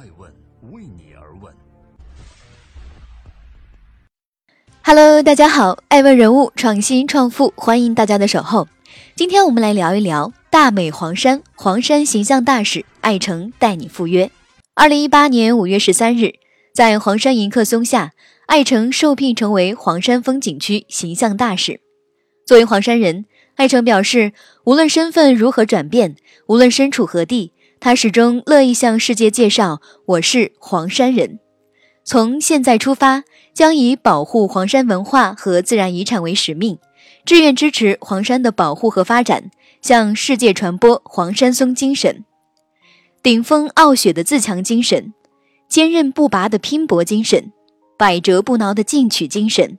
爱问为你而问。Hello，大家好，爱问人物创新创富，欢迎大家的守候。今天我们来聊一聊大美黄山，黄山形象大使艾诚带你赴约。二零一八年五月十三日，在黄山迎客松下，艾诚受聘成为黄山风景区形象大使。作为黄山人，艾诚表示，无论身份如何转变，无论身处何地，他始终乐意向世界介绍我是黄山人。从现在出发，将以保护黄山文化和自然遗产为使命，志愿支持黄山的保护和发展，向世界传播黄山松精神，顶峰傲雪的自强精神，坚韧不拔的拼搏精神，百折不挠的进取精神，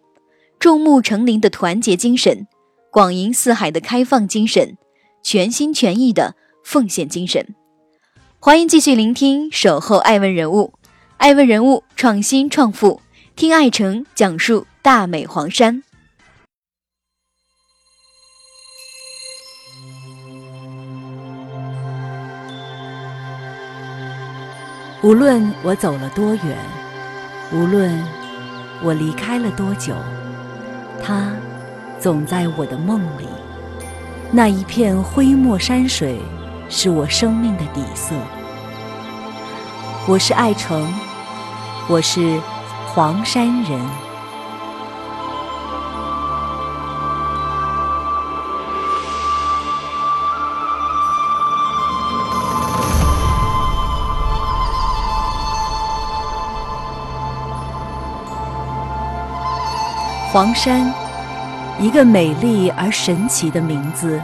众目成林的团结精神。广迎四海的开放精神，全心全意的奉献精神。欢迎继续聆听《守候爱问人物》，爱问人物创新创富，听爱诚讲述大美黄山。无论我走了多远，无论我离开了多久，他。总在我的梦里，那一片灰墨山水，是我生命的底色。我是爱城，我是黄山人。黄山。一个美丽而神奇的名字。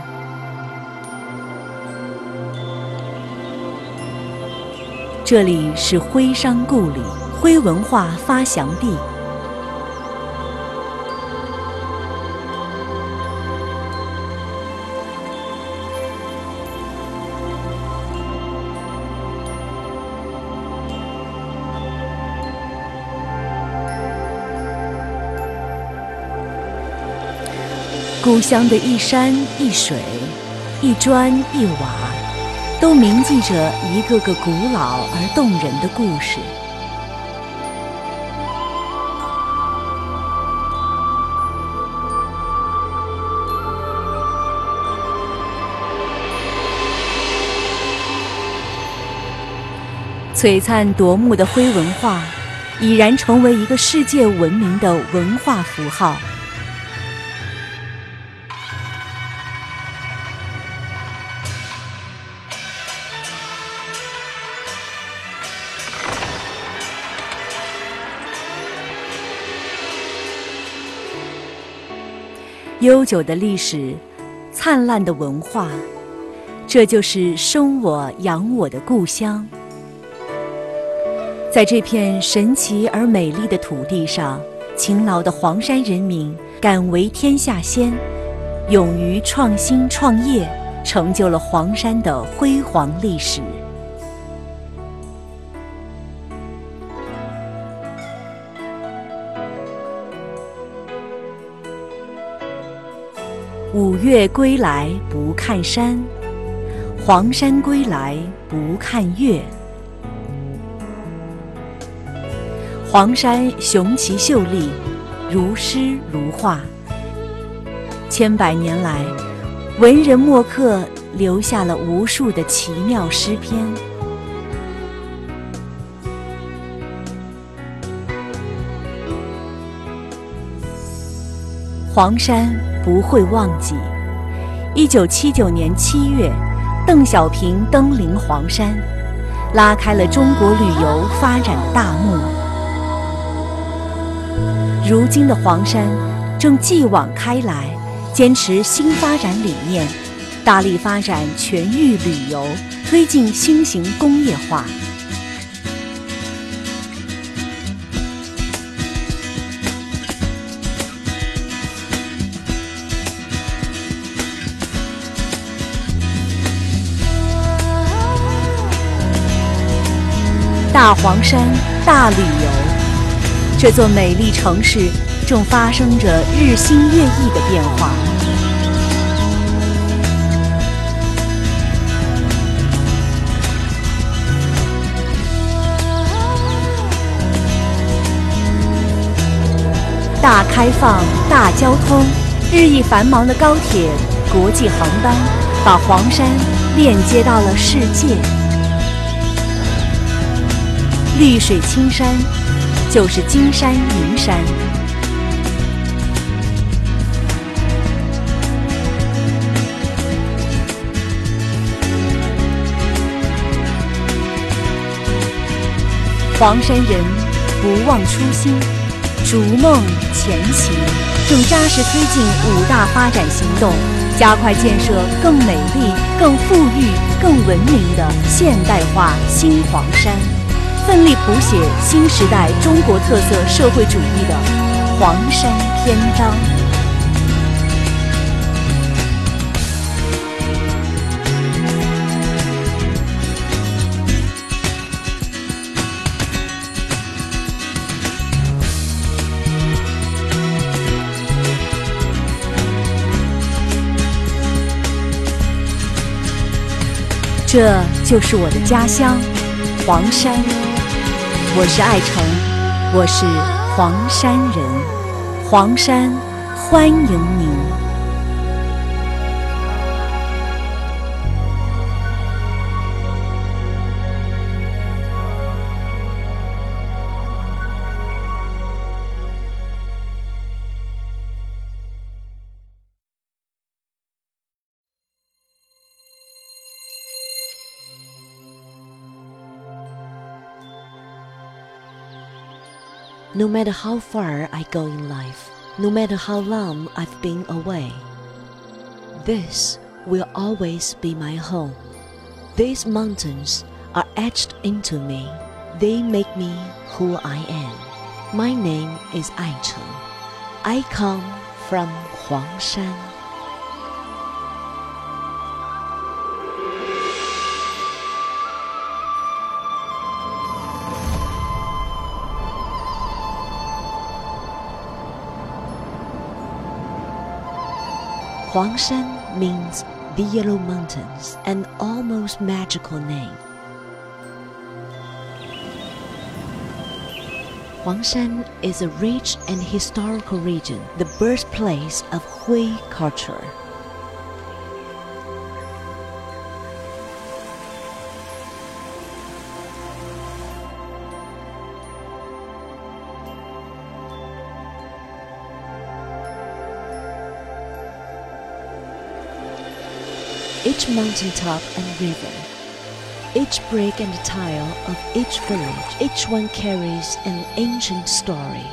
这里是徽商故里，徽文化发祥地。故乡的一山一水，一砖一瓦，都铭记着一个个古老而动人的故事。璀璨夺目的徽文化，已然成为一个世界闻名的文化符号。悠久的历史，灿烂的文化，这就是生我养我的故乡。在这片神奇而美丽的土地上，勤劳的黄山人民敢为天下先，勇于创新创业，成就了黄山的辉煌历史。五岳归来不看山，黄山归来不看岳。黄山雄奇秀丽，如诗如画。千百年来，文人墨客留下了无数的奇妙诗篇。黄山。不会忘记，一九七九年七月，邓小平登临黄山，拉开了中国旅游发展的大幕。如今的黄山正继往开来，坚持新发展理念，大力发展全域旅游，推进新型工业化。大黄山大旅游。这座美丽城市正发生着日新月异的变化。大开放大交通日益繁忙的高铁国际航班把黄山链接到了世界。绿水青山，就是金山银山。黄山人不忘初心，逐梦前行，正扎实推进五大发展行动，加快建设更美丽、更富裕、更文明的现代化新黄山，奋力谱写新时代中国特色社会主义的黄山篇章。这就是我的家乡，黄山。我是爱成，我是黄山人，黄山欢迎您。No matter how far I go in life, no matter how long I've been away, this will always be my home. These mountains are etched into me. They make me who I am. My name is Ai Cheng. I come from Huangshan. 黄山 means the Yellow Mountains, an almost magical name. Huangshan is a rich and historical region, the birthplace of Hui culture. Each mountaintop and river, each brick and tile of each village, each one carries an ancient story.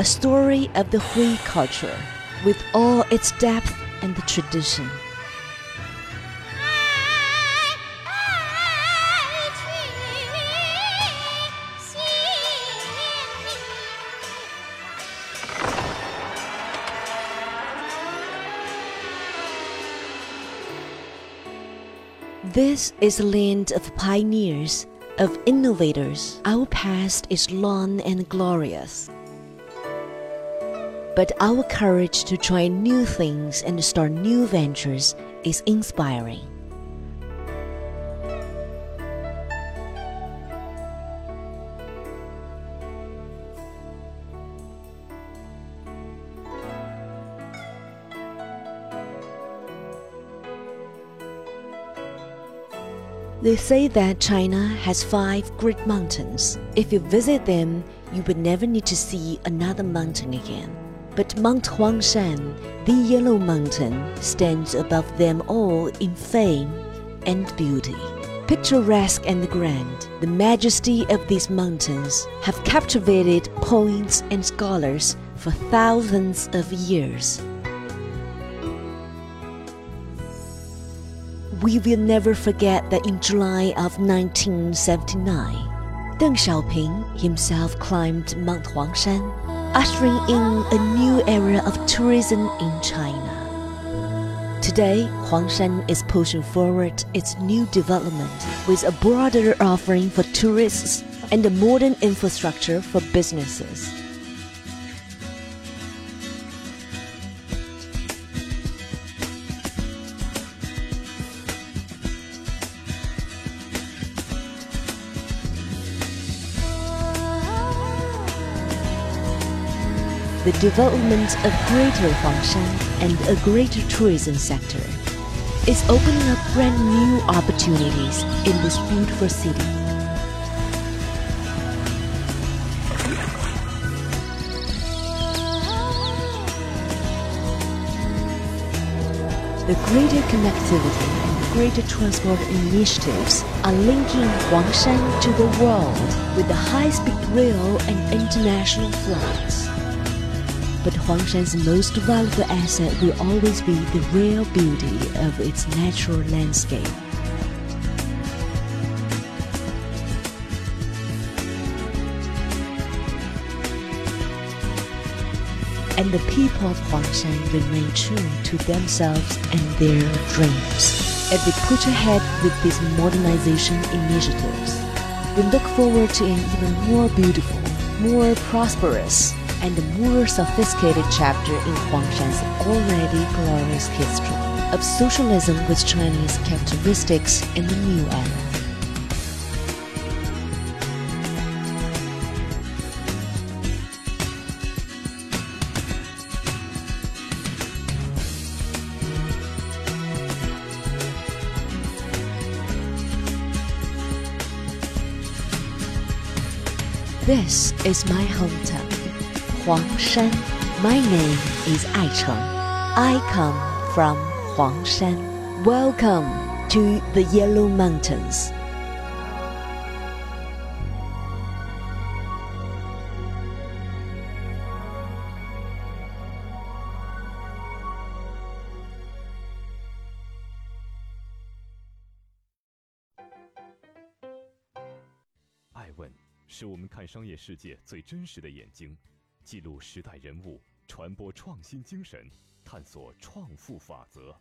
A story of the Hui culture, with all its depth and tradition. This is a land of pioneers, of innovators. Our past is long and glorious. But our courage to try new things and start new ventures is inspiring. They say that China has five great mountains. If you visit them, you would never need to see another mountain again. But Mount Huangshan, the Yellow Mountain, stands above them all in fame and beauty. Picturesque and grand, the majesty of these mountains have captivated poets and scholars for thousands of years. We will never forget that in July of 1979, Deng Xiaoping himself climbed Mount Huangshan, ushering in a new era of tourism in China. Today, Huangshan is pushing forward its new development with a broader offering for tourists and a modern infrastructure for businesses. The development of Greater Huangshan and a greater tourism sector is opening up brand new opportunities in this beautiful city. The greater connectivity and greater transport initiatives are linking Huangshan to the world with the high-speed rail and international flights. But Huangshan's most valuable asset will always be the rare beauty of its natural landscape. And the people of Huangshan remain true to themselves and their dreams. As they push ahead with these modernization initiatives, we look forward to an even more beautiful, more prosperous, and the more sophisticated chapter in Huangshan's already glorious history of socialism with Chinese characteristics in the new era. This is my hometown, 黄山 My name is Ai Cheng. I come from 黄山 Welcome to the Yellow Mountains. 爱问是我们看商业世界最真实的眼睛，记录时代人物，传播创新精神，探索创富法则。